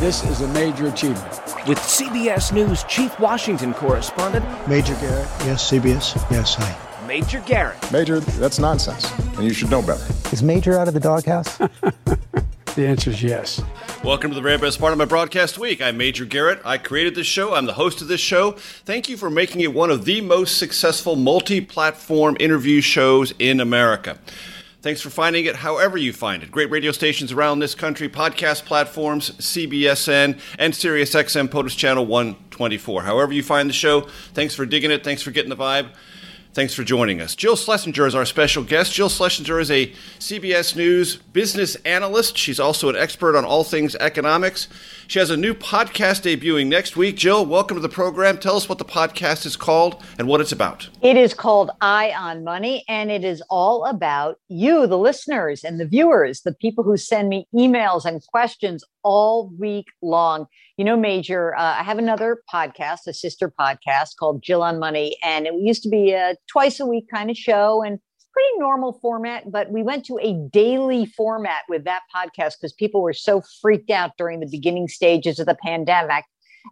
This is a major achievement. With CBS News Chief Washington correspondent Major Garrett, yes, CBS, yes, hi. Major Garrett. Major, that's nonsense, and you should know better. Is Major out of the doghouse? the answer is yes. Welcome to the very best part of my broadcast week. I'm Major Garrett. I created this show. I'm the host of this show. Thank you for making it one of the most successful multi platform interview shows in America. Thanks for finding it however you find it. Great radio stations around this country, podcast platforms, CBSN, and SiriusXM POTUS Channel 124. However you find the show, thanks for digging it. Thanks for getting the vibe. Thanks for joining us. Jill Schlesinger is our special guest. Jill Schlesinger is a CBS News business analyst. She's also an expert on all things economics. She has a new podcast debuting next week. Jill, welcome to the program. Tell us what the podcast is called and what it's about. It is called Eye on Money, and it is all about you, the listeners and the viewers, the people who send me emails and questions all week long. You know, Major, uh, I have another podcast, a sister podcast called Jill on Money, and it used to be a twice a week kind of show and pretty normal format. But we went to a daily format with that podcast because people were so freaked out during the beginning stages of the pandemic.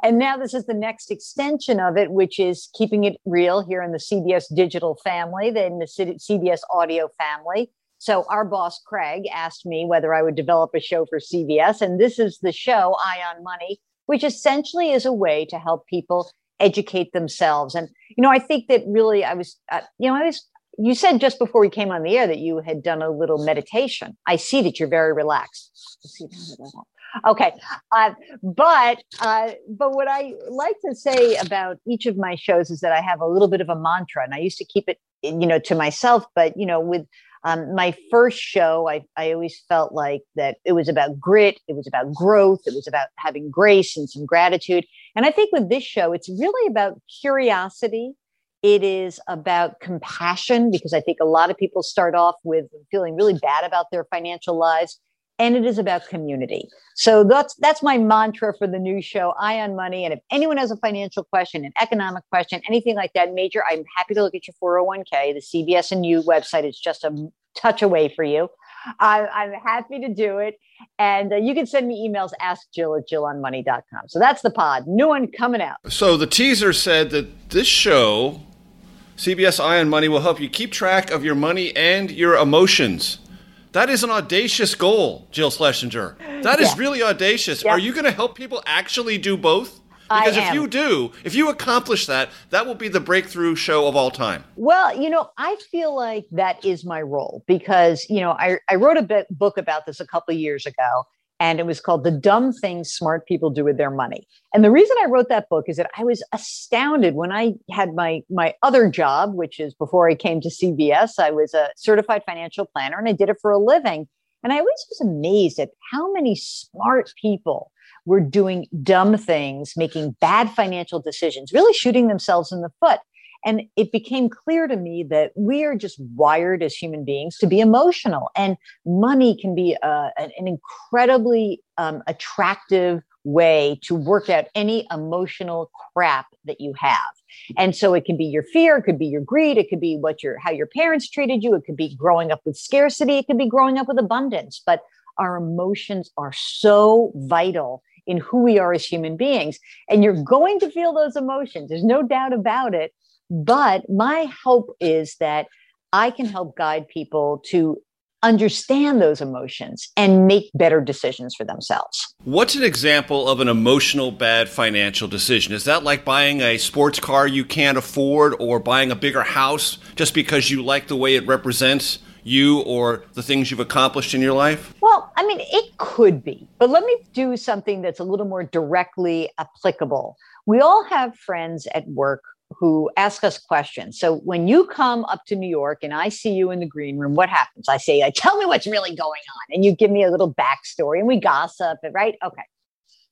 And now this is the next extension of it, which is keeping it real here in the CBS digital family, then the CBS audio family. So our boss, Craig, asked me whether I would develop a show for CBS. And this is the show, Eye on Money, which essentially is a way to help people educate themselves. And, you know, I think that really I was, uh, you know, I was, you said just before we came on the air that you had done a little meditation. I see that you're very relaxed. Okay, uh, but uh, but what I like to say about each of my shows is that I have a little bit of a mantra, and I used to keep it, you know, to myself. But you know, with um, my first show, I, I always felt like that it was about grit, it was about growth, it was about having grace and some gratitude. And I think with this show, it's really about curiosity. It is about compassion because I think a lot of people start off with feeling really bad about their financial lives and it is about community. So that's that's my mantra for the new show, Eye on Money. And if anyone has a financial question, an economic question, anything like that, Major, I'm happy to look at your 401k. The CBS and You website is just a touch away for you. I, I'm happy to do it. And uh, you can send me emails, ask Jill at jillonmoney.com. So that's the pod. New one coming out. So the teaser said that this show, CBS Eye on Money, will help you keep track of your money and your emotions. That is an audacious goal, Jill Schlesinger. That is yeah. really audacious. Are you going to help people actually do both? Because if you do, if you accomplish that, that will be the breakthrough show of all time. Well, you know, I feel like that is my role because, you know, I, I wrote a bit, book about this a couple of years ago and it was called The Dumb Things Smart People Do with Their Money. And the reason I wrote that book is that I was astounded when I had my my other job, which is before I came to CBS, I was a certified financial planner and I did it for a living. And I always was amazed at how many smart people were doing dumb things, making bad financial decisions, really shooting themselves in the foot. And it became clear to me that we are just wired as human beings to be emotional, and money can be uh, an, incredibly um, attractive way to work out any emotional crap that you have. And so it can be your fear, it could be your greed, it could be what your how your parents treated you, it could be growing up with scarcity, it could be growing up with abundance. But our emotions are so vital in who we are as human beings. And you're going to feel those emotions. There's no doubt about it. But my hope is that I can help guide people to understand those emotions and make better decisions for themselves. What's an example of an emotional bad financial decision? Is that like buying a sports car you can't afford or buying a bigger house just because you like the way it represents you or the things you've accomplished in your life? Well, I mean, it could be, but let me do something that's a little more directly applicable. We all have friends at work who ask us questions. So when you come up to New York and I see you in the green room, what happens? I say, tell me what's really going on. And you give me a little backstory and we gossip, right? Okay.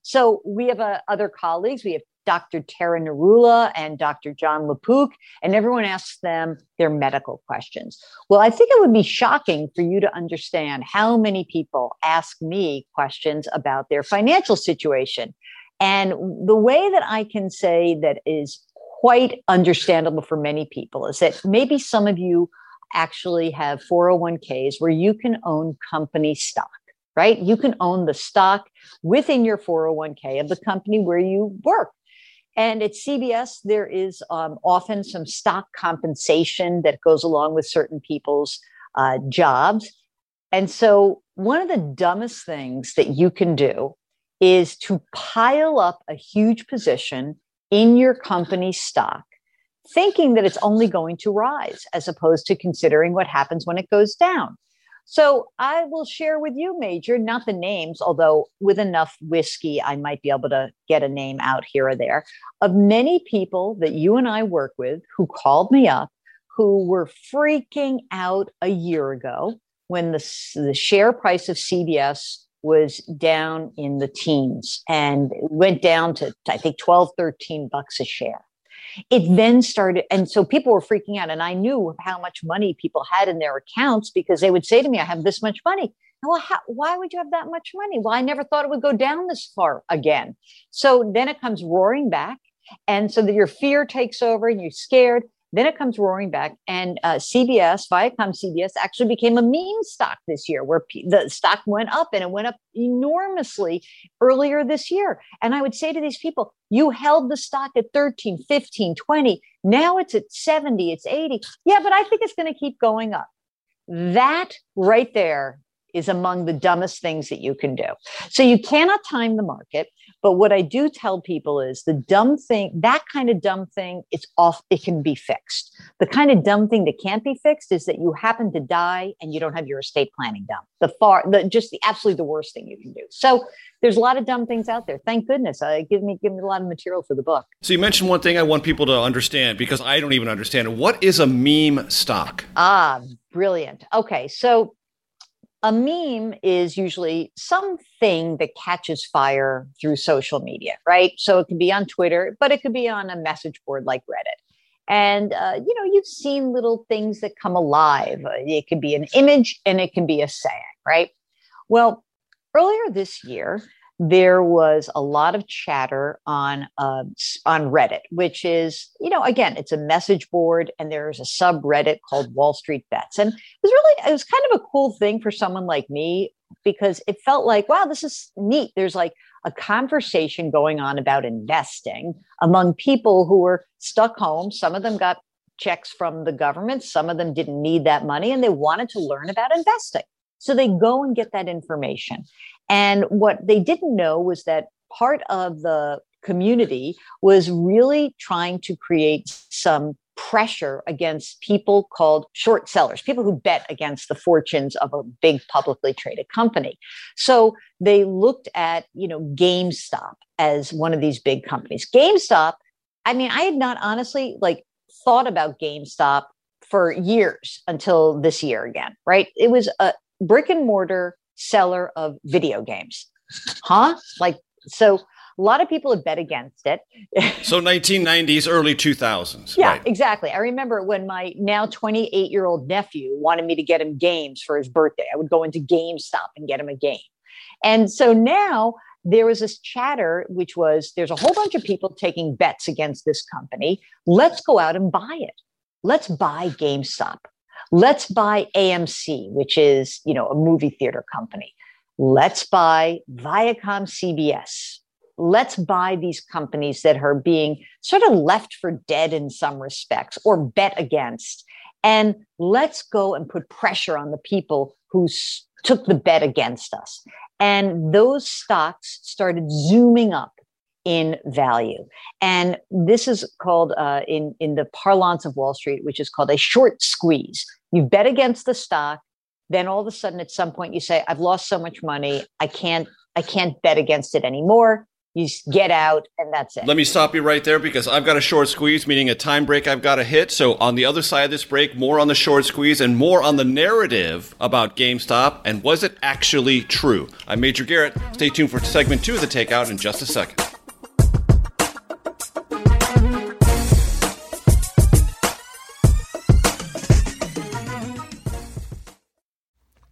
So we have uh, other colleagues. We have Dr. Tara Narula and Dr. Jon LaPook, and everyone asks them their medical questions. Well, I think it would be shocking for you to understand how many people ask me questions about their financial situation. And the way that I can say that is quite understandable for many people is that maybe some of you actually have 401ks where you can own company stock, right? You can own the stock within your 401k of the company where you work. And at CBS, there is um, often some stock compensation that goes along with certain people's uh, jobs. And so, one of the dumbest things that you can do is to pile up a huge position in your company stock, thinking that it's only going to rise, as opposed to considering what happens when it goes down. So I will share with you, Major, not the names, although with enough whiskey, I might be able to get a name out here or there, of many people that you and I work with who called me up who were freaking out a year ago when the, the share price of CBS was down in the teens and went down to i think 12 13 bucks a share. It then started and so people were freaking out and i knew how much money people had in their accounts because they would say to me i have this much money. Well how, why would you have that much money? Well i never thought it would go down this far again. So then it comes roaring back and so that your fear takes over and you're scared then it comes roaring back, and uh, CBS, Viacom CBS, actually became a meme stock this year, where p- the stock went up and it went up enormously earlier this year. And I would say to these people, you held the stock at 13, 15, 20. Now it's at 70, it's 80. Yeah, but I think it's going to keep going up. That right there is among the dumbest things that you can do. So you cannot time the market. But what I do tell people is the dumb thing, that kind of dumb thing, it's off, it can be fixed. The kind of dumb thing that can't be fixed is that you happen to die and you don't have your estate planning done. The far, the just the absolutely the worst thing you can do. So there's a lot of dumb things out there. Thank goodness. Uh, give me give me a lot of material for the book. So you mentioned one thing I want people to understand because I don't even understand. What is a meme stock? Ah, brilliant. Okay, so a meme is usually something that catches fire through social media, right? So it can be on Twitter, but it could be on a message board like Reddit. And, uh, you know, you've seen little things that come alive. Uh, it could be an image and it can be a saying, right? Well, earlier this year, there was a lot of chatter on uh, on Reddit, which is you know again it's a message board, and there's a subreddit called Wall Street Bets, and it was really it was kind of a cool thing for someone like me because it felt like wow this is neat. There's like a conversation going on about investing among people who were stuck home. Some of them got checks from the government, some of them didn't need that money, and they wanted to learn about investing. So they go and get that information. And what they didn't know was that part of the community was really trying to create some pressure against people called short sellers, people who bet against the fortunes of a big publicly traded company. So they looked at, you know, GameStop as one of these big companies. GameStop, I mean, I had not honestly like thought about GameStop for years until this year again, right? It was a brick and mortar seller of video games. Huh? Like, so a lot of people have bet against it. so 1990s, early 2000s. Yeah, right. exactly. I remember when my now 28 year old nephew wanted me to get him games for his birthday. I would go into GameStop and get him a game. And so now there was this chatter, which was there's a whole bunch of people taking bets against this company. Let's go out and buy it. Let's buy GameStop. Let's buy AMC, which is, you know, a movie theater company. Let's buy Viacom CBS. Let's buy these companies that are being sort of left for dead in some respects or bet against. And let's go and put pressure on the people who took the bet against us. And those stocks started zooming up in value. And this is called, uh, in, in the parlance of Wall Street, which is called a short squeeze. You bet against the stock, then all of a sudden at some point you say, I've lost so much money, I can't, I can't bet against it anymore you get out and that's it. Let me stop you right there because I've got a short squeeze, meaning a time break I've got to hit. So on the other side of this break, more on the short squeeze and more on the narrative about GameStop and was it actually true? I'm Major Garrett. Stay tuned for segment two of the Takeout in just a second.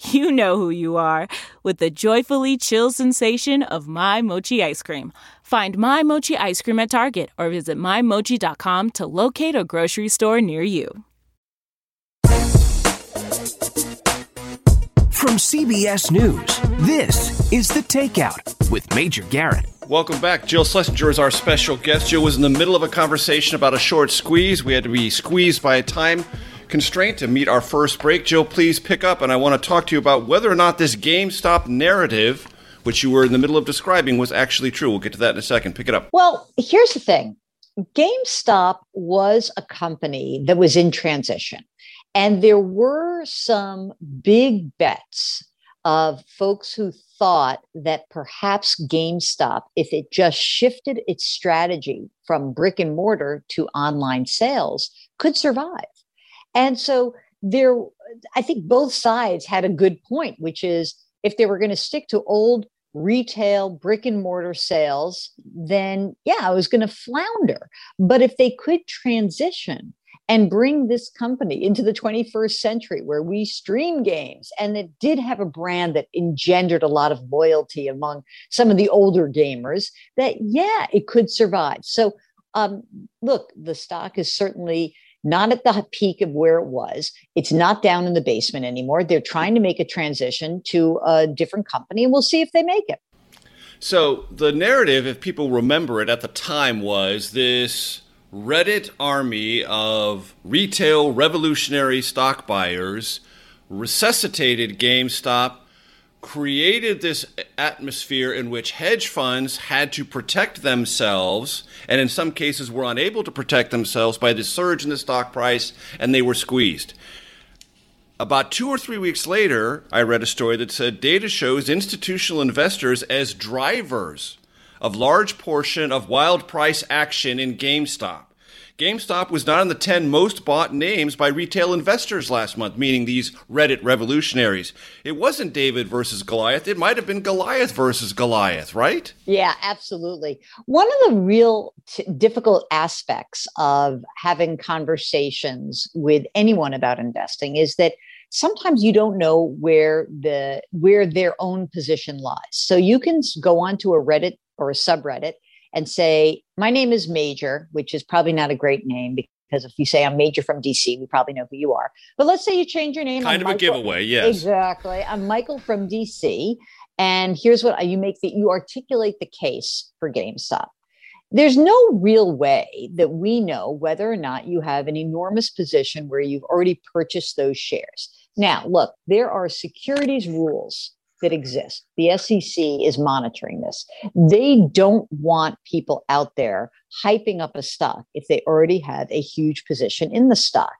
you know who you are with the joyfully chill sensation of My Mochi ice cream. Find My Mochi ice cream at Target or visit MyMochi.com to locate a grocery store near you. From CBS News, this is The Takeout with Major Garrett. Welcome back. Jill Schlesinger is our special guest. Jill was in the middle of a conversation about a short squeeze. We had to be squeezed by a time constraint to meet our first break. Joe, please pick up, and I want to talk to you about whether or not this GameStop narrative, which you were in the middle of describing, was actually true. We'll get to that in a second. Pick it up. Well, here's the thing GameStop was a company that was in transition. And there were some big bets of folks who thought that perhaps GameStop, if it just shifted its strategy from brick and mortar to online sales, could survive. And so there, I think both sides had a good point, which is if they were going to stick to old retail brick and mortar sales, then yeah, I was going to flounder. But if they could transition and bring this company into the 21st century where we stream games. And it did have a brand that engendered a lot of loyalty among some of the older gamers that, yeah, it could survive. So, um, look, the stock is certainly not at the peak of where it was. It's not down in the basement anymore. They're trying to make a transition to a different company, and we'll see if they make it. So, the narrative, if people remember it at the time, was this Reddit army of retail revolutionary stock buyers resuscitated GameStop, created this atmosphere in which hedge funds had to protect themselves, and in some cases were unable to protect themselves by the surge in the stock price, and they were squeezed. About two or three weeks later, I read a story that said data shows institutional investors as drivers of large portion of wild price action in GameStop. GameStop was not in the 10 most bought names by retail investors last month, meaning these Reddit revolutionaries. It wasn't David versus Goliath. It might have been Goliath versus Goliath, right? Yeah, absolutely. One of the real t- difficult aspects of having conversations with anyone about investing is that sometimes you don't know where the where their own position lies. So you can go onto a Reddit or a subreddit and say, My name is Major, which is probably not a great name because if you say I'm Major from DC, we probably know who you are. But let's say you change your name. Kind I'm of Michael. a giveaway, yes. Exactly. I'm Michael from DC. And here's what you make that you articulate the case for GameStop. There's no real way that we know whether or not you have an enormous position where you've already purchased those shares. Now, look, there are securities rules that exist. The SEC is monitoring this. They don't want people out there hyping up a stock if they already have a huge position in the stock.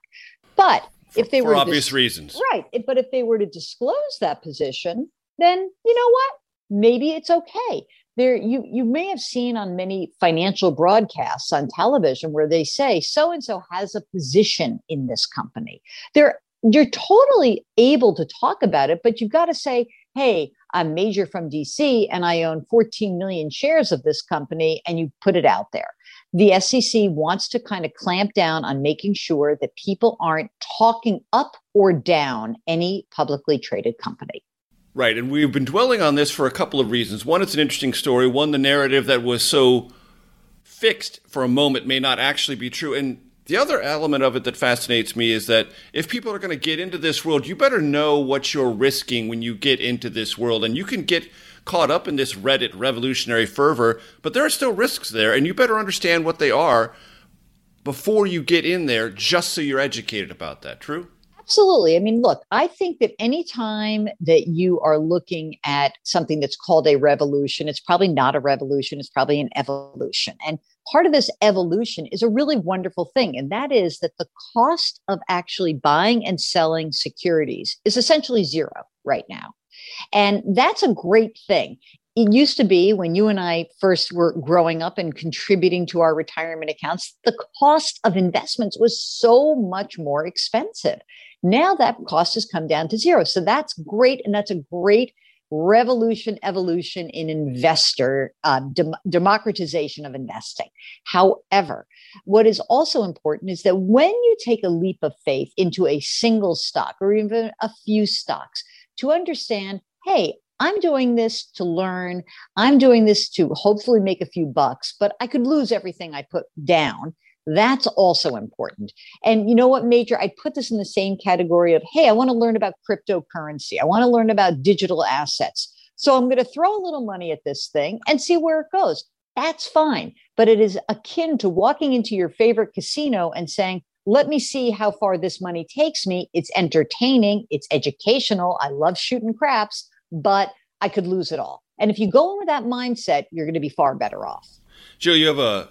But if they for were obvious dis- reasons, right? But if they were to disclose that position, then you know what? Maybe it's okay. There, you you may have seen on many financial broadcasts on television where they say so and so has a position in this company. They're you're totally able to talk about it, but you've got to say, hey, I'm Major from DC and I own 14 million shares of this company, and you put it out there. The SEC wants to kind of clamp down on making sure that people aren't talking up or down any publicly traded company. Right. And we've been dwelling on this for a couple of reasons. One, it's an interesting story. One, the narrative that was so fixed for a moment may not actually be true. And the other element of it that fascinates me is that if people are going to get into this world, you better know what you're risking when you get into this world. And you can get caught up in this Reddit revolutionary fervor, but there are still risks there, and you better understand what they are before you get in there, just so you're educated about that. True? Absolutely. I mean, look, I think that anytime that you are looking at something that's called a revolution, it's probably not a revolution, it's probably an evolution. And part of this evolution is a really wonderful thing. And that is that the cost of actually buying and selling securities is essentially zero right now. And that's a great thing. It used to be when you and I first were growing up and contributing to our retirement accounts, the cost of investments was so much more expensive. Now that cost has come down to zero. So that's great. And that's a great revolution, evolution in investor uh, dem- democratization of investing. However, what is also important is that when you take a leap of faith into a single stock or even a few stocks, to understand, hey, I'm doing this to learn. I'm doing this to hopefully make a few bucks, but I could lose everything I put down. That's also important. And you know what, Major? I'd put this in the same category of, hey, I want to learn about cryptocurrency. I want to learn about digital assets. So I'm going to throw a little money at this thing and see where it goes. That's fine. But it is akin to walking into your favorite casino and saying, let me see how far this money takes me. It's entertaining, it's educational. I love shooting craps, but I could lose it all. And if you go in with that mindset, you're going to be far better off. Jill, you have a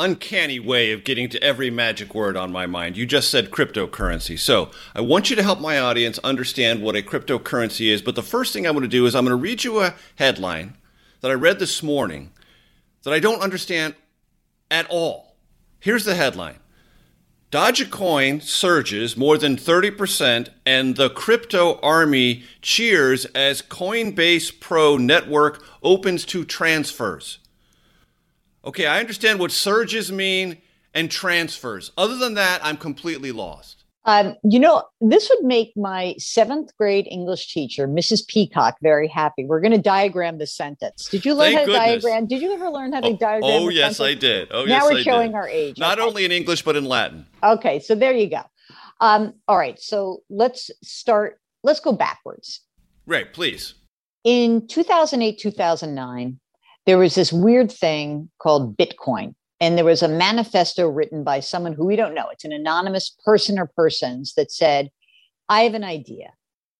uncanny way of getting to every magic word on my mind. You just said cryptocurrency. So I want you to help my audience understand what a cryptocurrency is. But the first thing I'm going to do is I'm going to read you a headline that I read this morning that I don't understand at all. Here's the headline Dogecoin surges more than 30%, and the crypto army cheers as Coinbase Pro network opens to transfers. Okay, I understand what surges mean and transfers. Other than that, I'm completely lost. Um, you know, this would make my seventh grade English teacher, Mrs. Peacock, very happy. We're going to diagram the sentence. Did you learn Thank how to goodness. diagram? Did you ever learn how to oh, diagram? Oh, yes, sentence? I did. Oh, yes. now yes, we're I showing did. our age. Not okay. only in English, but in Latin. Okay, so there you go. Um, all right, so let's start. Let's go backwards. Right, please. In 2008, 2009, there was this weird thing called Bitcoin. And there was a manifesto written by someone who we don't know. It's an anonymous person or persons that said, I have an idea.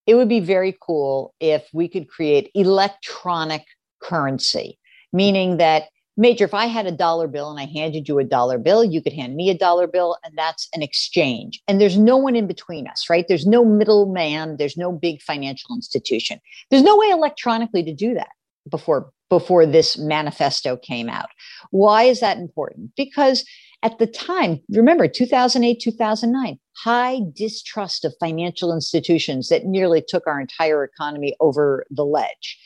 It would be very cool if we could create electronic currency, meaning that, Major, if I had a dollar bill and I handed you a dollar bill, you could hand me a dollar bill, and that's an exchange. And there's no one in between us, right? There's no middleman, there's no big financial institution. There's no way electronically to do that before before this manifesto came out. Why is that important? Because at the time, remember 2008, 2009, high distrust of financial institutions that nearly took our entire economy over the ledge.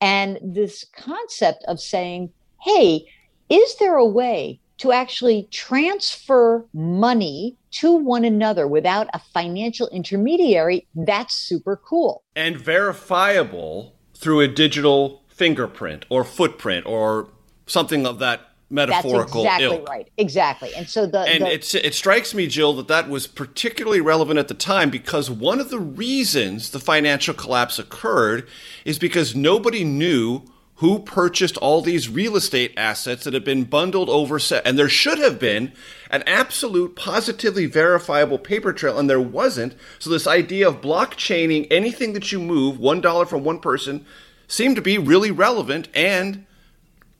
And this concept of saying, hey, is there a way to actually transfer money to one another without a financial intermediary? That's super cool. And verifiable through a digital fingerprint or footprint or something of that metaphorical That's exactly ilk. right. Exactly. And so the and the, it's, it strikes me, Jill, that that was particularly relevant at the time because one of the reasons the financial collapse occurred is because nobody knew who purchased all these real estate assets that had been bundled over set and there should have been an absolute positively verifiable paper trail and there wasn't so this idea of blockchaining anything that you move one dollar from one person seemed to be really relevant and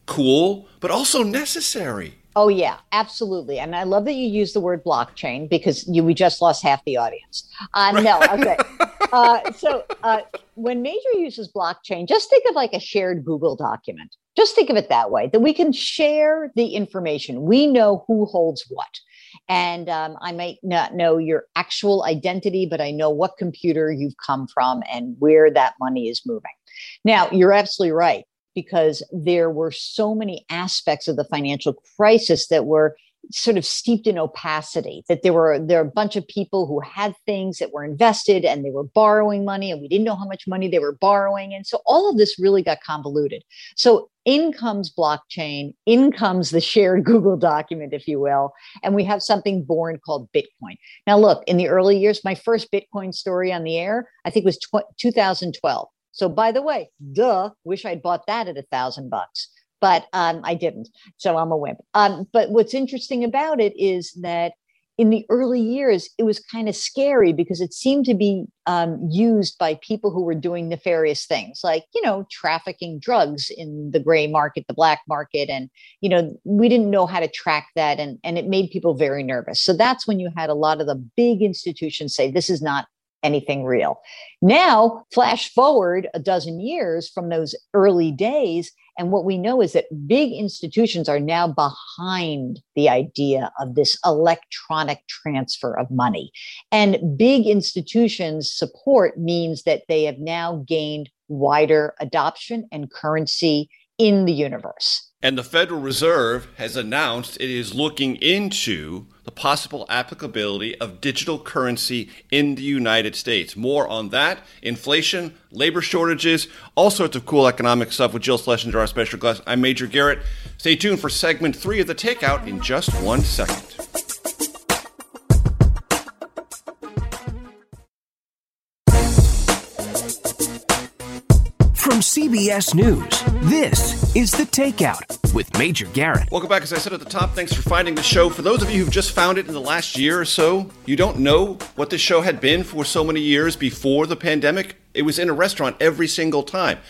cool but also necessary Oh yeah, absolutely. And I love that you use the word blockchain because you, we just lost half the audience. Uh, no, okay. uh, so uh, when Major uses blockchain, just think of like a shared Google document. Just think of it that way that we can share the information. We know who holds what. And um, I might not know your actual identity, but I know what computer you've come from and where that money is moving. Now, you're absolutely right because there were so many aspects of the financial crisis that were sort of steeped in opacity that there were there a bunch of people who had things that were invested and they were borrowing money and we didn't know how much money they were borrowing. And so all of this really got convoluted. So in comes blockchain in comes the shared google document if you will and we have something born called bitcoin. Now look in the early years my first bitcoin story on the air i think was tw- 2012 so by the way duh wish i'd bought that at a thousand bucks but um, I didn't. So I'm a wimp. Um, but what's interesting about it is that in the early years, it was kind of scary because it seemed to be um, used by people who were doing nefarious things, like, you know, trafficking drugs in the gray market, the black market. And, you know, we didn't know how to track that. And, and it made people very nervous. So that's when you had a lot of the big institutions say, this is not anything real. Now, flash forward a dozen years from those early days, and what we know is that big institutions are now behind the idea of this electronic transfer of money. And big institutions' support means that they have now gained wider adoption and currency in the universe. And the Federal Reserve has announced it is looking into the possible applicability of digital currency in the United States. More on that, inflation, labor shortages, all sorts of cool economic stuff with Jill Schlesinger, our special guest. I'm Major Garrett. Stay tuned for segment three of the Takeout in just one second. CBS News, this is The Takeout with Major Garrett. Welcome back. As I said at the top, thanks for finding the show. For those of you who've just found it in the last year or so, you don't know what this show had been for so many years before the pandemic. It was in a restaurant every single time.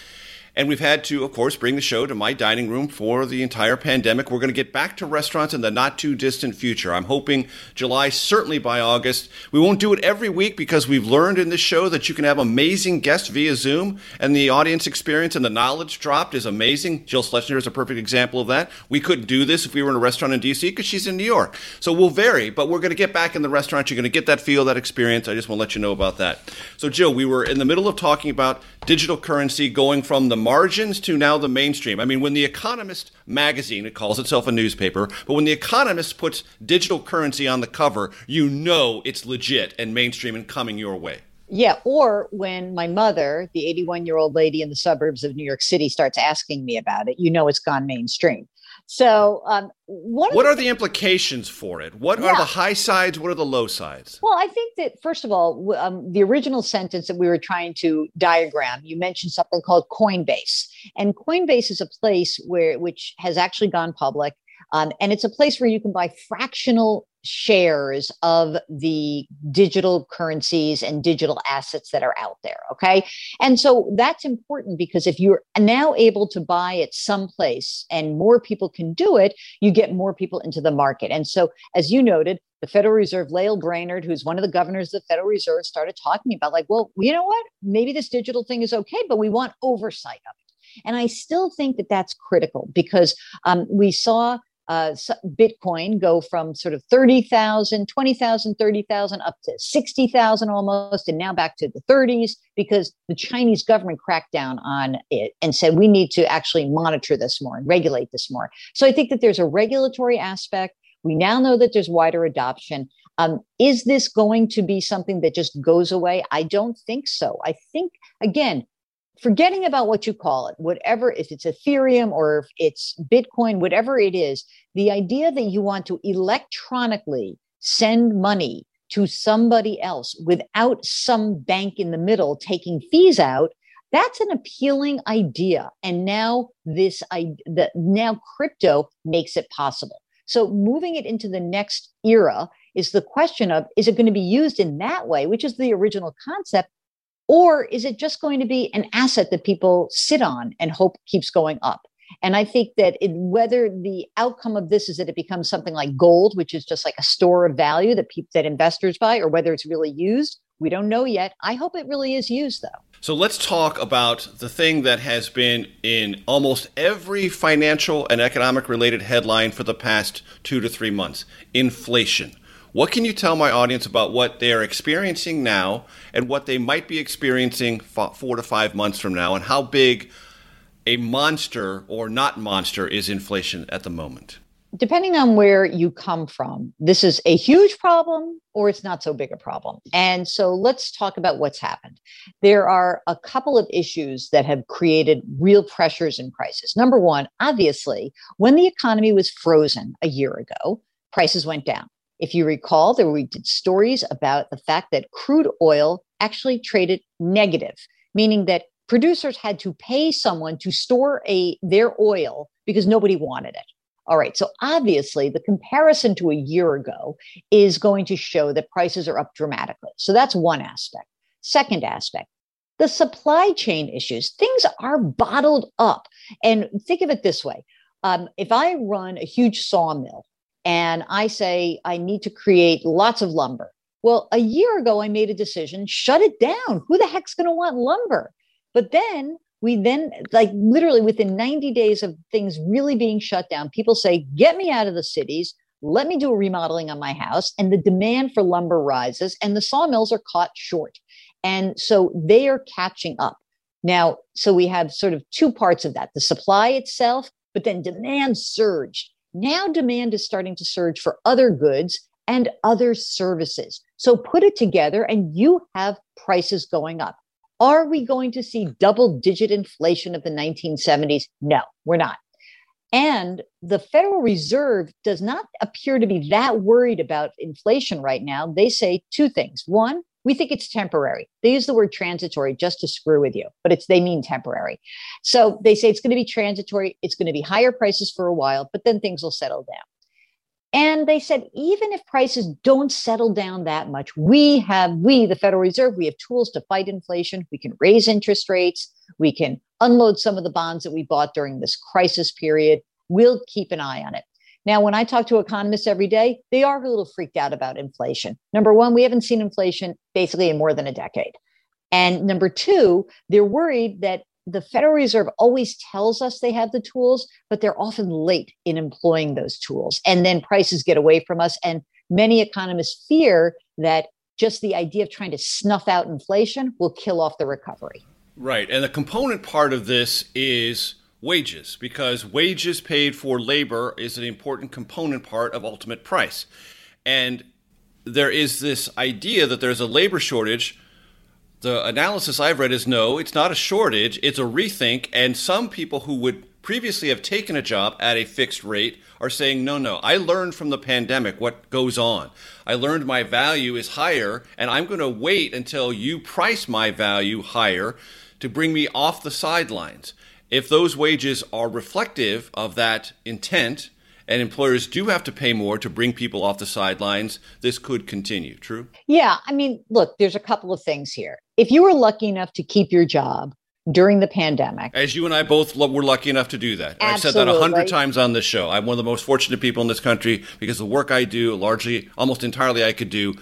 And we've had to, of course, bring the show to my dining room for the entire pandemic. We're going to get back to restaurants in the not too distant future. I'm hoping July, certainly by August. We won't do it every week because we've learned in this show that you can have amazing guests via Zoom, and the audience experience and the knowledge dropped is amazing. Jill Schlesinger is a perfect example of that. We couldn't do this if we were in a restaurant in DC because she's in New York. So we'll vary, but we're going to get back in the restaurant. You're going to get that feel, that experience. I just want to let you know about that. So, Jill, we were in the middle of talking about digital currency going from the margins to now the mainstream. I mean, when the Economist magazine, it calls itself a newspaper, but when the Economist puts digital currency on the cover, you know it's legit and mainstream and coming your way. Yeah, or when my mother, the 81 year old lady in the suburbs of New York City, starts asking me about it, you know it's gone mainstream. So, um, what are the implications for it? What yeah. are the high sides? What are the low sides? Well, I think that first of all, um, the original sentence that we were trying to diagram, you mentioned something called Coinbase, and Coinbase is a place where which has actually gone public. Um, and it's a place where you can buy fractional shares of the digital currencies and digital assets that are out there. Okay. And so that's important because if you're now able to buy it someplace and more people can do it, you get more people into the market. And so, as you noted, the Federal Reserve, Lael Brainard, who's one of the governors of the Federal Reserve, started talking about, like, well, you know what? Maybe this digital thing is okay, but we want oversight of it. And I still think that that's critical because um, we saw uh, Bitcoin go from sort of 30,000, 20,000, 30,000 up to 60,000 almost, and now back to the 30s because the Chinese government cracked down on it and said we need to actually monitor this more and regulate this more. So I think that there's a regulatory aspect. We now know that there's wider adoption. Um, is this going to be something that just goes away? I don't think so. I think, again, forgetting about what you call it, whatever, if it's Ethereum or if it's Bitcoin, whatever it is, the idea that you want to electronically send money to somebody else without some bank in the middle taking fees out that's an appealing idea. And now this I, the, now crypto makes it possible. So moving it into the next era is the question of is it going to be used in that way which is the original concept or is it just going to be an asset that people sit on and hope keeps going up? And I think that it, whether the outcome of this is that it becomes something like gold, which is just like a store of value that people that investors buy, or whether it's really used, we don't know yet. I hope it really is used, though. So let's talk about the thing that has been in almost every financial and economic related headline for the past two to three months inflation. What can you tell my audience about what they are experiencing now and what they might be experiencing four to five months from now, and how big a monster or not monster is inflation at the moment? depending on where you come from, this is a huge problem or it's not so big a problem. And so let's talk about what's happened. There are a couple of issues that have created real pressures in prices. Number one, obviously, when the economy was frozen a year ago, prices went down. If you recall, there we did stories about the fact that crude oil actually traded negative, meaning that producers had to pay someone to store a their oil because nobody wanted it. All right. So obviously, the comparison to a year ago is going to show that prices are up dramatically. So that's one aspect. Second aspect, the supply chain issues. Things are bottled up. And think of it this way um, if I run a huge sawmill and I say I need to create lots of lumber, well, a year ago, I made a decision shut it down. Who the heck's going to want lumber? But then we then like literally within 90 days of things really being shut down people say get me out of the cities. Let me do a remodeling on my house. And the demand for lumber rises and the sawmills are caught short. And so they are catching up. Now so we have sort of two parts of that the supply itself but then demand surged now demand is starting to surge for other goods and other services so put it together and you have prices going up are we going to see double digit inflation of the 1970s? No, we're not. And the Federal Reserve does not appear to be that worried about inflation right now. They say two things. One, we think it's temporary. They use the word transitory just to screw with you, but it's they mean temporary. So they say it's going to be transitory, it's going to be higher prices for a while, but then things will settle down. And they said, even if prices don't settle down that much, we have, we, the Federal Reserve, we have tools to fight inflation. We can raise interest rates. We can unload some of the bonds that we bought during this crisis period. We'll keep an eye on it. Now, when I talk to economists every day, they are a little freaked out about inflation. Number one, we haven't seen inflation basically in more than a decade. And number two, they're worried that the Federal Reserve always tells us they have the tools, but they're often late in employing those tools. And then prices get away from us. And many economists fear that just the idea of trying to snuff out inflation will kill off the recovery. Right. And the component part of this is wages, because wages paid for labor is an important component part of ultimate price. And there is this idea that there's a labor shortage the analysis I've read is no, it's not a shortage, it's a rethink. And some people who would previously have taken a job at a fixed rate are saying, no, no, I learned from the pandemic what goes on. I learned my value is higher, and I'm going to wait until you price my value higher to bring me off the sidelines. If those wages are reflective of that intent, and employers do have to pay more to bring people off the sidelines, this could continue. True? Yeah. I mean, look, there's a couple of things here. If you were lucky enough to keep your job during the pandemic, as you and I both were lucky enough to do that, I've said that a hundred times on this show. I'm one of the most fortunate people in this country because the work I do, largely, almost entirely, I could do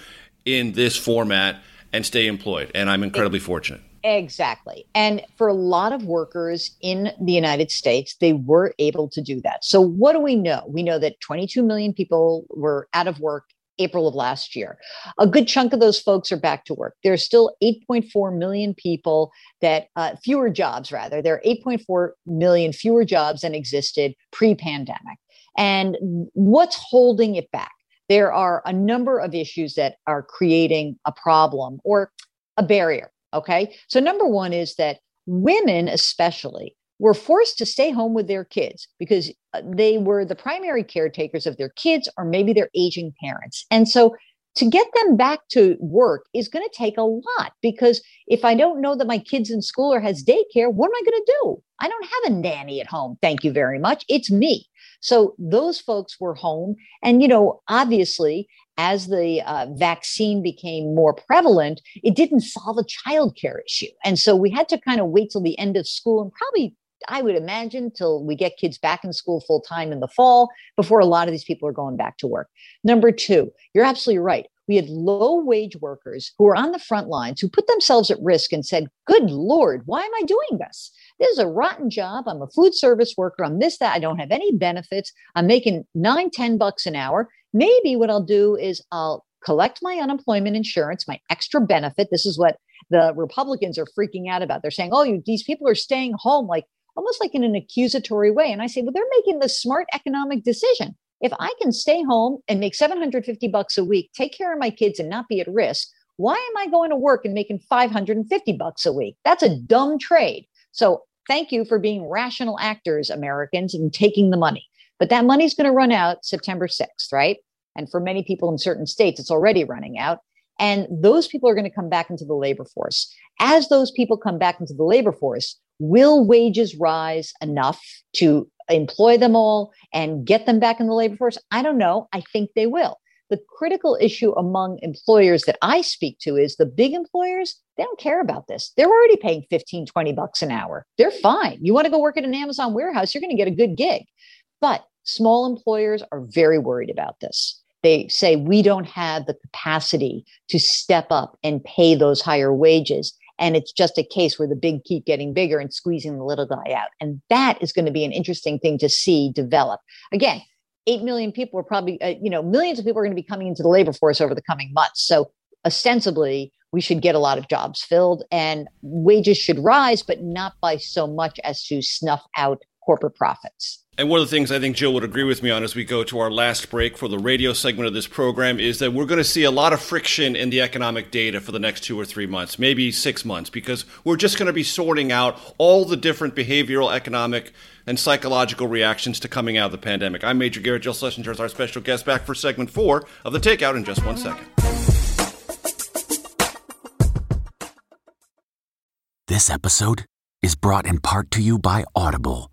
in this format and stay employed. And I'm incredibly fortunate. Exactly. And for a lot of workers in the United States, they were able to do that. So, what do we know? We know that 22 million people were out of work April of last year. A good chunk of those folks are back to work. There's still 8.4 million people that, uh, fewer jobs rather, there are 8.4 million fewer jobs than existed pre pandemic. And what's holding it back? There are a number of issues that are creating a problem or a barrier Okay. So, number one is that women, especially, were forced to stay home with their kids because uh, they were the primary caretakers of their kids or maybe their aging parents. And so, to get them back to work is going to take a lot because if I don't know that my kid's in school or has daycare, what am I going to do? I don't have a nanny at home. Thank you very much. It's me. So those folks were home. And, you know, obviously, as the uh, vaccine became more prevalent, it didn't solve a childcare issue. And so we had to kind of wait till the end of school and probably I would imagine till we get kids back in school full time in the fall before a lot of these people are going back to work. Number two, you're absolutely right. We had low wage workers who were on the front lines who put themselves at risk and said, Good Lord, why am I doing this? This is a rotten job. I'm a food service worker. I'm this, that. I don't have any benefits. I'm making nine, ten bucks an hour. Maybe what I'll do is I'll collect my unemployment insurance, my extra benefit. This is what the Republicans are freaking out about. They're saying, oh, you, these people are staying home, like almost like in an accusatory way. And I say, well, they're making the smart economic decision. If I can stay home and make 750 bucks a week, take care of my kids and not be at risk, why am I going to work and making 550 bucks a week? That's a dumb trade. So thank you for being rational actors, Americans, and taking the money. But that money's going to run out September 6th, right? And for many people in certain states, it's already running out. And those people are going to come back into the labor force. As those people come back into the labor force, will wages rise enough to employ them all and get them back in the labor force? I don't know. I think they will. The critical issue among employers that I speak to is the big employers, they don't care about this. They're already paying 15, 20 bucks an hour. They're fine. You want to go work at an Amazon warehouse, you're going to get a good gig. But small employers are very worried about this. They say we don't have the capacity to step up and pay those higher wages. And it's just a case where the big keep getting bigger and squeezing the little guy out. And that is going to be an interesting thing to see develop. Again, 8 million people are probably, uh, you know, millions of people are going to be coming into the labor force over the coming months. So ostensibly, we should get a lot of jobs filled and wages should rise, but not by so much as to snuff out corporate profits. And one of the things I think Jill would agree with me on as we go to our last break for the radio segment of this program is that we're going to see a lot of friction in the economic data for the next two or three months, maybe six months, because we're just going to be sorting out all the different behavioral, economic, and psychological reactions to coming out of the pandemic. I'm Major Garrett Jill Schlesinger is our special guest back for segment four of the Takeout in just one second. This episode is brought in part to you by Audible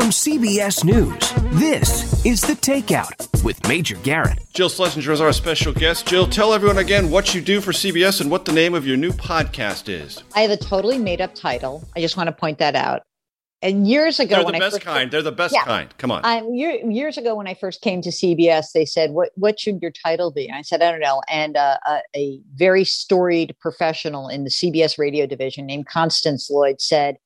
From CBS News, this is The Takeout with Major Garrett. Jill Schlesinger is our special guest. Jill, tell everyone again what you do for CBS and what the name of your new podcast is. I have a totally made up title. I just want to point that out. And years ago, they're when the I best first, kind. They're the best Yeah. kind. Come on. Um, year, years ago, when I first came to CBS, they said, "What what should your title be?" And I said, "I don't know." And uh, a, a very storied professional in the CBS radio division named Constance Lloyd said,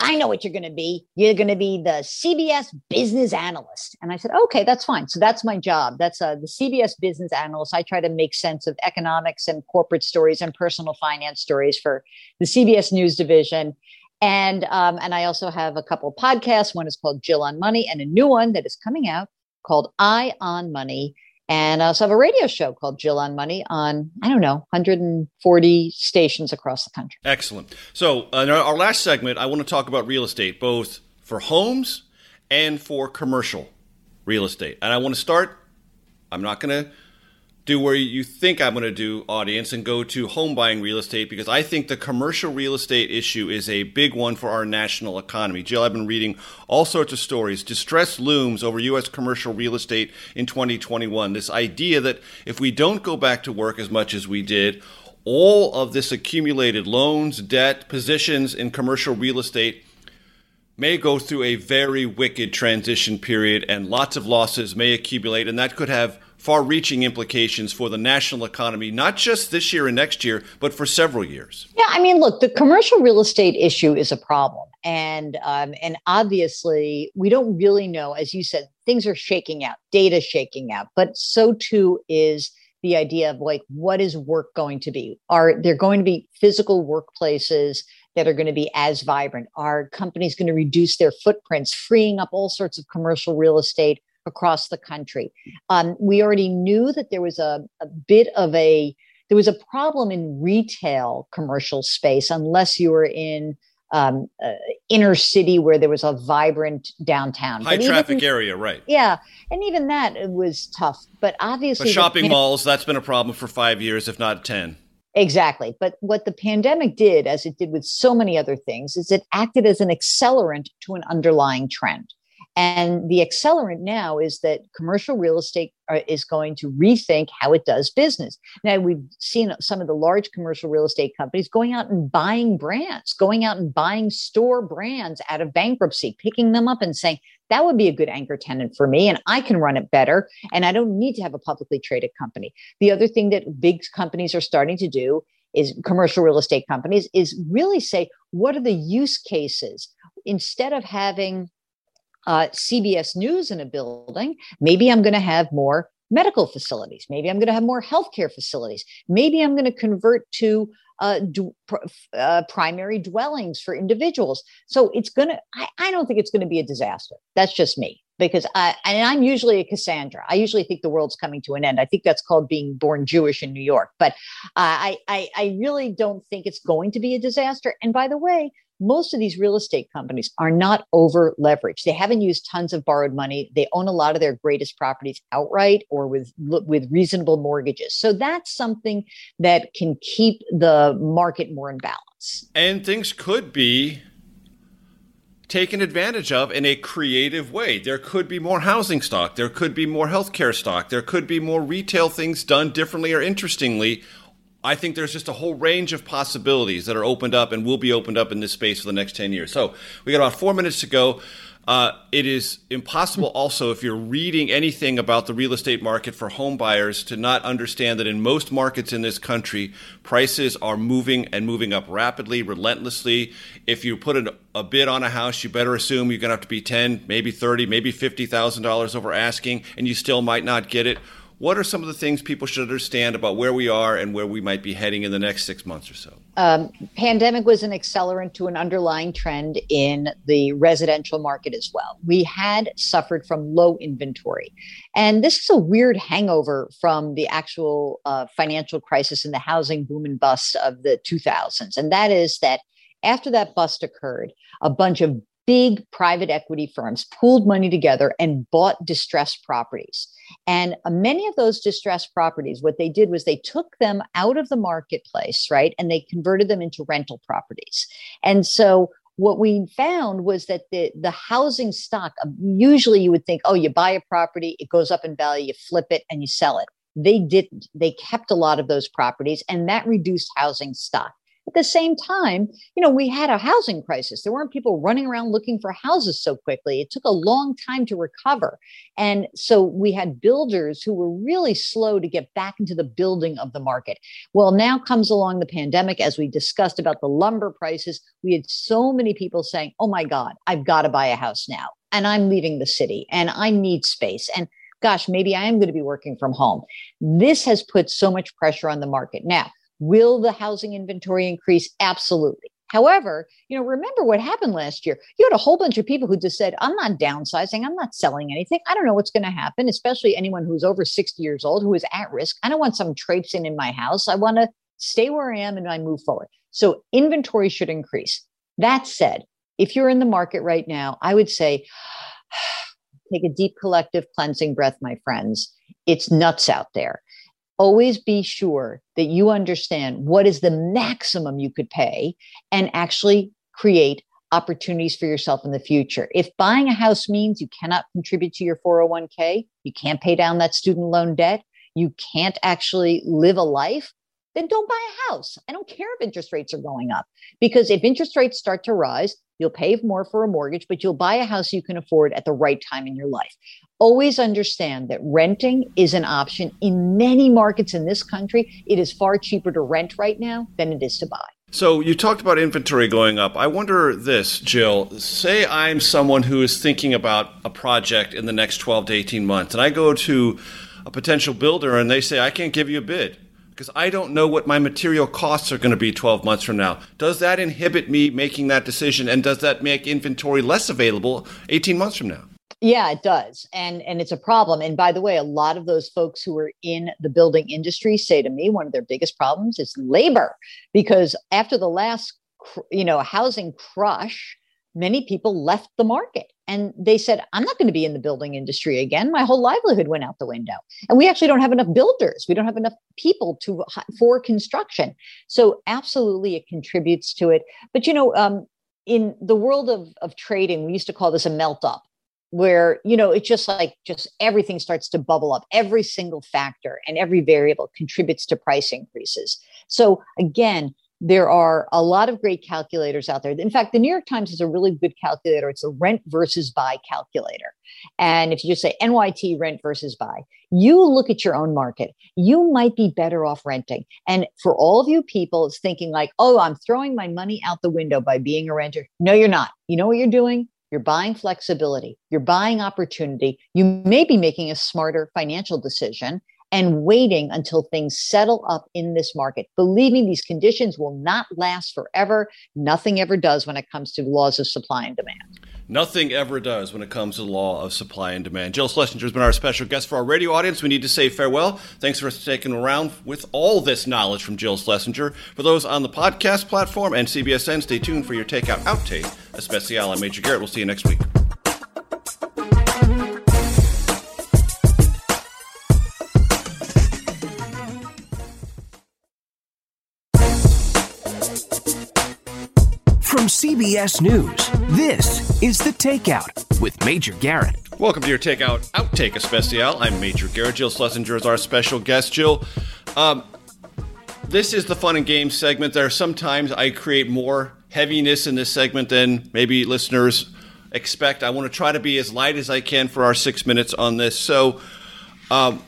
"I know what you're going to be. You're going to be the CBS business analyst." And I said, "Okay, that's fine." So that's my job. That's uh, the CBS business analyst. I try to make sense of economics and corporate stories and personal finance stories for the CBS News division. And um, and I also have a couple podcasts. One is called Jill on Money, and a new one that is coming out called Eye on Money. And I also have a radio show called Jill on Money on I don't know 140 stations across the country. Excellent. So, uh, in our, our last segment, I want to talk about real estate, both for homes and for commercial real estate. And I want to start, I'm not going to do where you think I'm going to do, audience, and go to home buying real estate because I think the commercial real estate issue is a big one for our national economy. Jill, I've been reading all sorts of stories. Distress looms over U.S. commercial real estate in 2021. This idea that if we don't go back to work as much as we did, all of this accumulated loans, debt, positions in commercial real estate may go through a very wicked transition period and lots of losses may accumulate, and that could have far reaching implications for the national economy, not just this year and next year, but for several years. Yeah, I mean, look, the commercial real estate issue is a problem, and um, and obviously we don't really know, as you said, things are shaking out, data shaking out, but so too is the idea of like what is work going to be? Are there going to be physical workplaces? That are going to be as vibrant? Are companies going to reduce their footprints, freeing up all sorts of commercial real estate across the country. Um, we already knew that there was a, a bit of a there was a problem in retail commercial space unless you were in um, uh, inner city where there was a vibrant downtown. High traffic area, right. Yeah. And even that was tough. But obviously, but shopping malls, that's been a problem for five years, if not 10. Exactly. But what the pandemic did, as it did with so many other things, is it acted as an accelerant to an underlying trend. And the accelerant now is that commercial real estate are, is going to rethink how it does business. Now, we've seen some of the large commercial real estate companies going out and buying brands, going out and buying store brands out of bankruptcy, picking them up and saying, that would be a good anchor tenant for me and I can run it better and I don't need to have a publicly traded company. The other thing that big companies are starting to do is commercial real estate companies is really say what are the use cases instead of having uh, CBS News in a building, maybe I'm going to have more medical facilities. Maybe I'm going to have more healthcare facilities. Maybe I'm going to convert to uh, d- uh, primary dwellings for individuals. So it's going to, I don't think it's going to be a disaster. That's just me because I, and I'm usually a Cassandra. I usually think the world's coming to an end. I think that's called being born Jewish in New York. But uh, I, I, I really don't think it's going to be a disaster. And by the way, most of these real estate companies are not over leveraged. They haven't used tons of borrowed money. They own a lot of their greatest properties outright or with with reasonable mortgages. So that's something that can keep the market more in balance. And things could be taken advantage of in a creative way. There could be more housing stock, there could be more healthcare stock, there could be more retail things done differently or interestingly I think there's just a whole range of possibilities that are opened up and will be opened up in this space for the next 10 years. So we got about four minutes to go. Uh, it is impossible also if you're reading anything about the real estate market for home buyers to not understand that in most markets in this country prices are moving and moving up rapidly relentlessly if you put a, a bid on a house you better assume you're going to have to be 10 maybe 30 maybe $50000 over asking and you still might not get it what are some of the things people should understand about where we are and where we might be heading in the next six months or so? Um, pandemic was an accelerant to an underlying trend in the residential market as well. We had suffered from low inventory. And this is a weird hangover from the actual uh, financial crisis and the housing boom and bust of the 2000s. And that is that after that bust occurred, a bunch of big private equity firms pooled money together and bought distressed properties. And uh, many of those distressed properties, what they did was they took them out of the marketplace, right? And they converted them into rental properties. And so what we found was that the, the housing stock, um, usually you would think, oh, you buy a property, it goes up in value, you flip it and you sell it. They didn't. They kept a lot of those properties, and that reduced housing stock. At the same time, you know, we had a housing crisis. There weren't people running around looking for houses so quickly. It took a long time to recover. And so we had builders who were really slow to get back into the building of the market. Well, now comes along the pandemic, as we discussed about the lumber prices. We had so many people saying, oh my God, I've got to buy a house now. And I'm leaving the city and I need space. And gosh, maybe I am going to be working from home. This has put so much pressure on the market. Now, Will the housing inventory increase? Absolutely. However, you know, remember what happened last year. You had a whole bunch of people who just said, I'm not downsizing, I'm not selling anything. I don't know what's going to happen, especially anyone who's over 60 years old who is at risk. I don't want some traipsing in my house. I want to stay where I am and I move forward. So inventory should increase. That said, if you're in the market right now, I would say take a deep collective cleansing breath, my friends. It's nuts out there always be sure that you understand what is the maximum you could pay and actually create opportunities for yourself in the future. If buying a house means you cannot contribute to your 401k, you can't pay down that student loan debt, you can't actually live a life, then don't buy a house. I don't care if interest rates are going up because if interest rates start to rise, you'll pay more for a mortgage, but you'll buy a house you can afford at the right time in your life always understand that renting is an option in many markets in this country. It is far cheaper to rent right now than it is to buy. So you talked about inventory going up. I wonder this, Jill. Say I'm someone who is thinking about a project in the next 12 to 18 months, and I go to a potential builder and they say, I can't give you a bid because I don't know what my material costs are going to be 12 months from now. Does that inhibit me making that decision? And does that make inventory less available 18 months from now? Yeah, it does. And and it's a problem. And by the way, a lot of those folks who are in the building industry say to me one of their biggest problems is labor because after the last you know, housing crush, many people left the market and they said, I'm not going to be in the building industry again. My whole livelihood went out the window. And we actually don't have enough builders. We don't have enough people to for construction. So absolutely it contributes to it. But you know, um, in the world of, of trading, we used to call this a melt up where you know it's just like just everything starts to bubble up every single factor and every variable contributes to price increases so again there are a lot of great calculators out there. In fact, the New York Times is a really good calculator. It's a rent versus buy calculator. And if you just say NYT rent versus buy, you look at your own market, you might be better off renting. And for all of you people, it's thinking like, oh, I'm throwing my money out the window by being a renter. No, you're not. You know what you're doing? You're buying flexibility, you're buying opportunity. You may be making a smarter financial decision and waiting until things settle up in this market. Believe me, these conditions will not last forever. Nothing ever does when it comes to laws of supply and demand. Nothing ever does when it comes to the law of supply and demand. Jill Schlesinger has been our special guest for our radio audience. We need to say farewell. Thanks for sticking around with all this knowledge from Jill Schlesinger. For those on the podcast platform and CBSN, stay tuned for your Takeout Outtake, especial. I'm Major Garrett. We'll see you next week. CBS News, this is The Takeout with Major Garrett. Welcome to your Takeout Outtake Especial. I'm Major Garrett. Jill Schlesinger is our special guest. Jill, um, this is the fun and games segment. There are sometimes I create more heaviness in this segment than maybe listeners expect. I want to try to be as light as I can for our six minutes on this. So, um,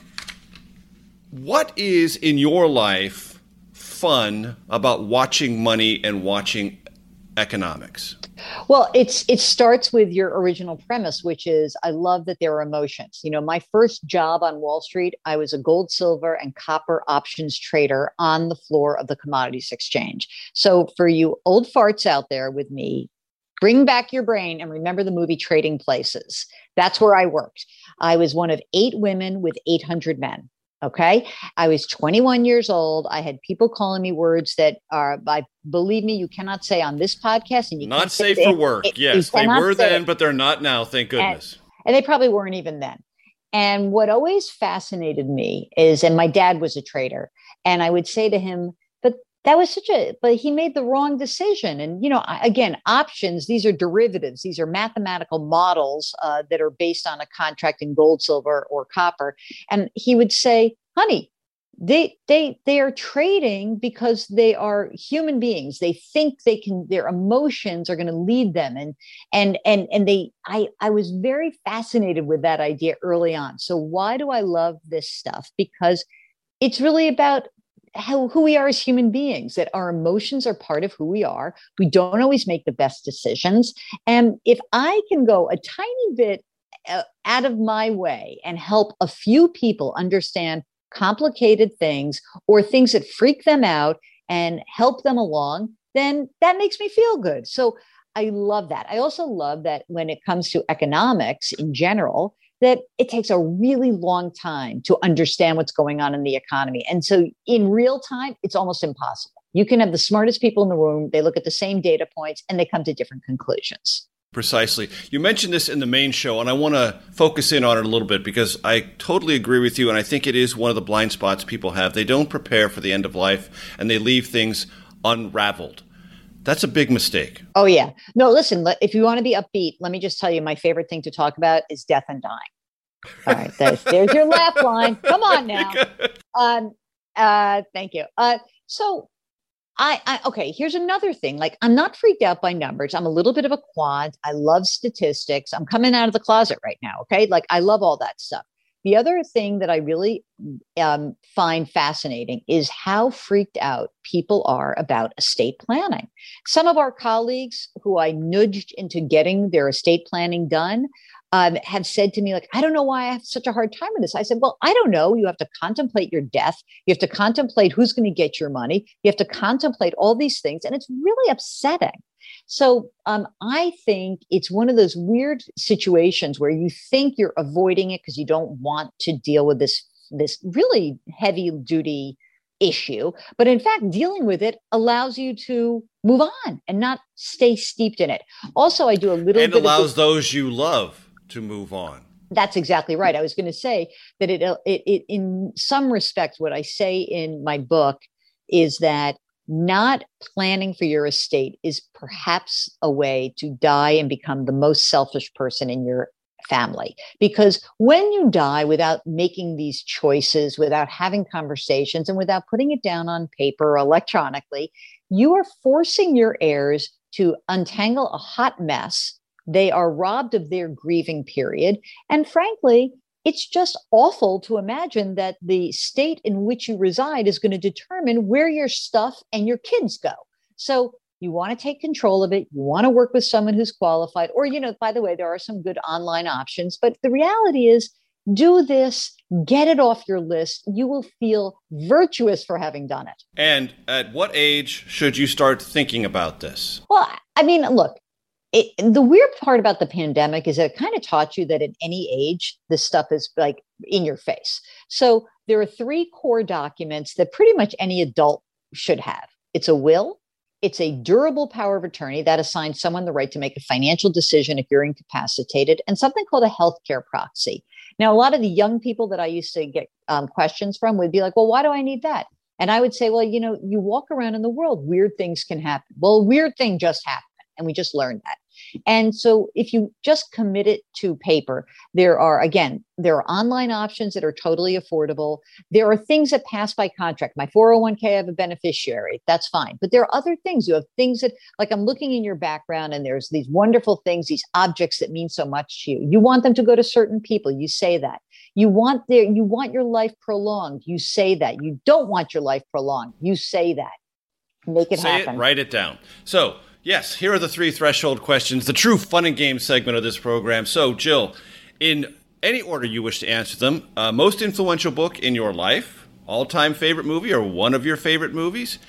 what is in your life fun about watching money and watching economics? Well, it's it starts with your original premise, which is I love that there are emotions. You know, my first job on Wall Street, I was a gold, silver, and copper options trader on the floor of the commodities exchange. So for you old farts out there with me, bring back your brain and remember the movie Trading Places. That's where I worked. I was one of eight women with 800 men. Okay. I was 21 years old. I had people calling me words that are, I believe me, you cannot say on this podcast. And you not safe for work. It, yes, they were then, it. but they're not now. Thank goodness. And, and they probably weren't even then. And what always fascinated me is, and my dad was a trader, and I would say to him, that was such a, but he made the wrong decision. And, you know, again, options, these are derivatives, these are mathematical models uh, that are based on a contract in gold, silver, or copper. And he would say, honey, they they they are trading because they are human beings. They think they can their emotions are going to lead them. And and and and they i i was very fascinated with that idea early on. So why do i love this stuff? Because it's really about how, who we are as human beings that our emotions are part of who we are we don't always make the best decisions and if i can go a tiny bit uh, out of my way and help a few people understand complicated things or things that freak them out and help them along, then that makes me feel good. So I love that. I also love that when it comes to economics in general, that it takes a really long time to understand what's going on in the economy. And so in real time, it's almost impossible. You can have the smartest people in the room, they look at the same data points and they come to different conclusions. Precisely. You mentioned this in the main show, and I want to focus in on it a little bit because I totally agree with you, and I think it is one of the blind spots people have. They don't prepare for the end of life, and they leave things unraveled. That's a big mistake. Oh, yeah. No, listen, if you want to be upbeat, let me just tell you my favorite thing to talk about is death and dying. All right, there's, there's your laugh line. Come on now. Um, uh, thank you. Uh, so I, I, okay here's another thing. Like i'm not freaked out by numbers. I'm a little bit of a quant. I love statistics. I'm coming out of the closet right now okay? Like i love all that stuff. The other thing that i really um, find fascinating is how freaked out people are about estate planning. Some of our colleagues who i nudged into getting their estate planning done um, have said to me, like, I don't know why I have such a hard time with this. I said, Well, I don't know. You have to contemplate your death. You have to contemplate who's going to get your money. You have to contemplate all these things. And it's really upsetting So um, I think it's one of those weird situations where you think you're avoiding it because you don't want to deal with this this really heavy duty issue. But in fact, dealing with it allows you to move on and not stay steeped in it. Also, I do a little and bit allows of those you love to move on. That's exactly right. I was going to say that it, it, it, in some respects, what I say in my book is that not planning for your estate is perhaps a way to die and become the most selfish person in your family. Because when you die without making these choices, without having conversations, and without putting it down on paper electronically, you are forcing your heirs to untangle a hot mess. They are robbed of their grieving period. And frankly, it's just awful to imagine that the state in which you reside is going to determine where your stuff and your kids go. So you want to take control of it. You want to work with someone who's qualified. Or, you know, by the way, there are some good online options. But the reality is, do this, get it off your list. You will feel virtuous for having done it. And at what age should you start thinking about this? Well, I mean, look, it, the weird part about the pandemic is that it kind of taught you that at any age, this stuff is like in your face. So there are three core documents that pretty much any adult should have it's a will, it's a durable power of attorney that assigns someone the right to make a financial decision if you're incapacitated, and something called a healthcare proxy. Now, a lot of the young people that I used to get um, questions from would be like, well, why do I need that? And I would say, well, you know, you walk around in the world, weird things can happen. Well, weird thing just happened. And we just learned that. And so if you just commit it to paper, there are, again, there are online options that are totally affordable. There are things that pass by contract. My 401k, I have a beneficiary. That's fine. But there are other things. You have things that, like I'm looking in your background and there's these wonderful things, these objects that mean so much to you. You want them to go to certain people. You say that. You want their, you want your life prolonged. You say that. You don't want your life prolonged. You say that. Make it say happen. It, write it down. So Yes, here are the three threshold questions, the true fun and game segment of this program. So, Jill, in any order you wish to answer them, uh, most influential book in your life, all time favorite movie, or one of your favorite movies,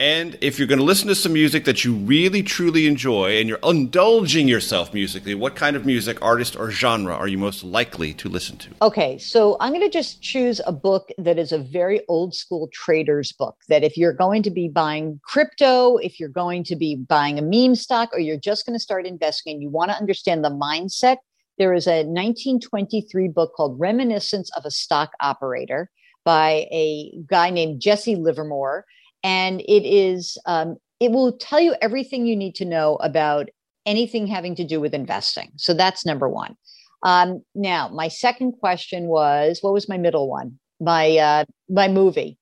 and if you're going to listen to some music that you really truly enjoy and you're indulging yourself musically, what kind of music, artist, or genre are you most likely to listen to? Okay, so I'm going to just choose a book that is a very old school trader's book. That if you're going to be buying crypto, if you're going to be buying a meme stock, or you're just going to start investing and you want to understand the mindset, there is a 1923 book called Reminiscence of a Stock Operator by a guy named Jesse Livermore and it is um, it will tell you everything you need to know about anything having to do with investing. So that's number one. Um, now, my second question was, what was my middle one? My uh, my movie.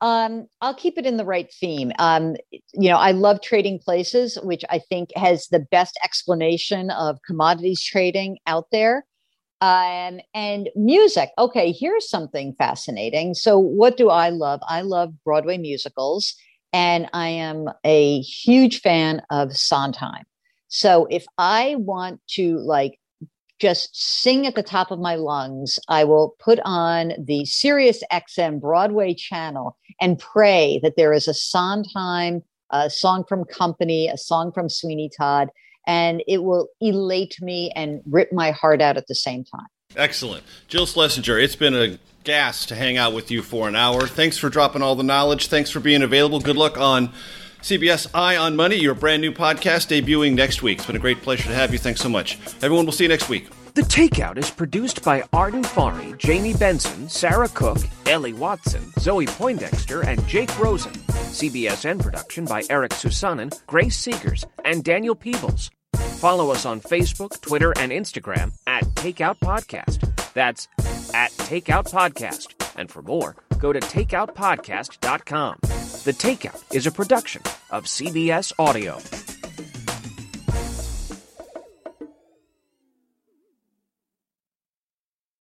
Um, I'll keep it in the right theme. Um, you know, I love Trading Places, which I think has the best explanation of commodities trading out there. Um, and music. Okay, here's something fascinating. So, what do I love? I love Broadway musicals, and I am a huge fan of Sondheim. So, if I want to like just sing at the top of my lungs, I will put on the Sirius XM Broadway channel and pray that there is a Sondheim, a song from Company, a song from Sweeney Todd, and it will elate me and rip my heart out at the same time. Excellent. Jill Schlesinger, it's been a gas to hang out with you for an hour. Thanks for dropping all the knowledge. Thanks for being available. Good luck on CBS Eye on Money, your brand new podcast debuting next week. It's been a great pleasure to have you. Thanks so much. Everyone, we'll see you next week. The Takeout is produced by Arden Farhi, Jamie Benson, Sarah Cook, Ellie Watson, Zoe Poindexter, and Jake Rosen. CBSN production by Eric Susanen, Grace Segers, and Daniel Peebles. Follow us on Facebook, Twitter, and Instagram at Takeout Podcast. That's at Takeout Podcast. And for more, go to takeoutpodcast.com. The Takeout is a production of CBS Audio.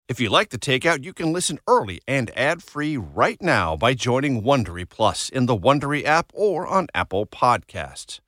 If you like the takeout, you can listen early and ad-free right now by joining Wondery Plus in the Wondery app or on Apple Podcasts.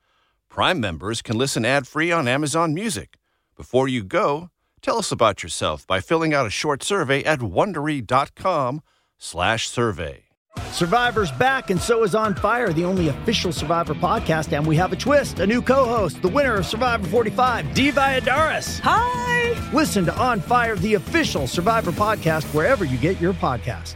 Prime members can listen ad-free on Amazon Music. Before you go, tell us about yourself by filling out a short survey at wondery.com/survey. Survivor's back, and so is On Fire, the only official Survivor podcast. And we have a twist a new co host, the winner of Survivor 45, Dee Valladares. Hi. Listen to On Fire, the official Survivor podcast, wherever you get your podcast.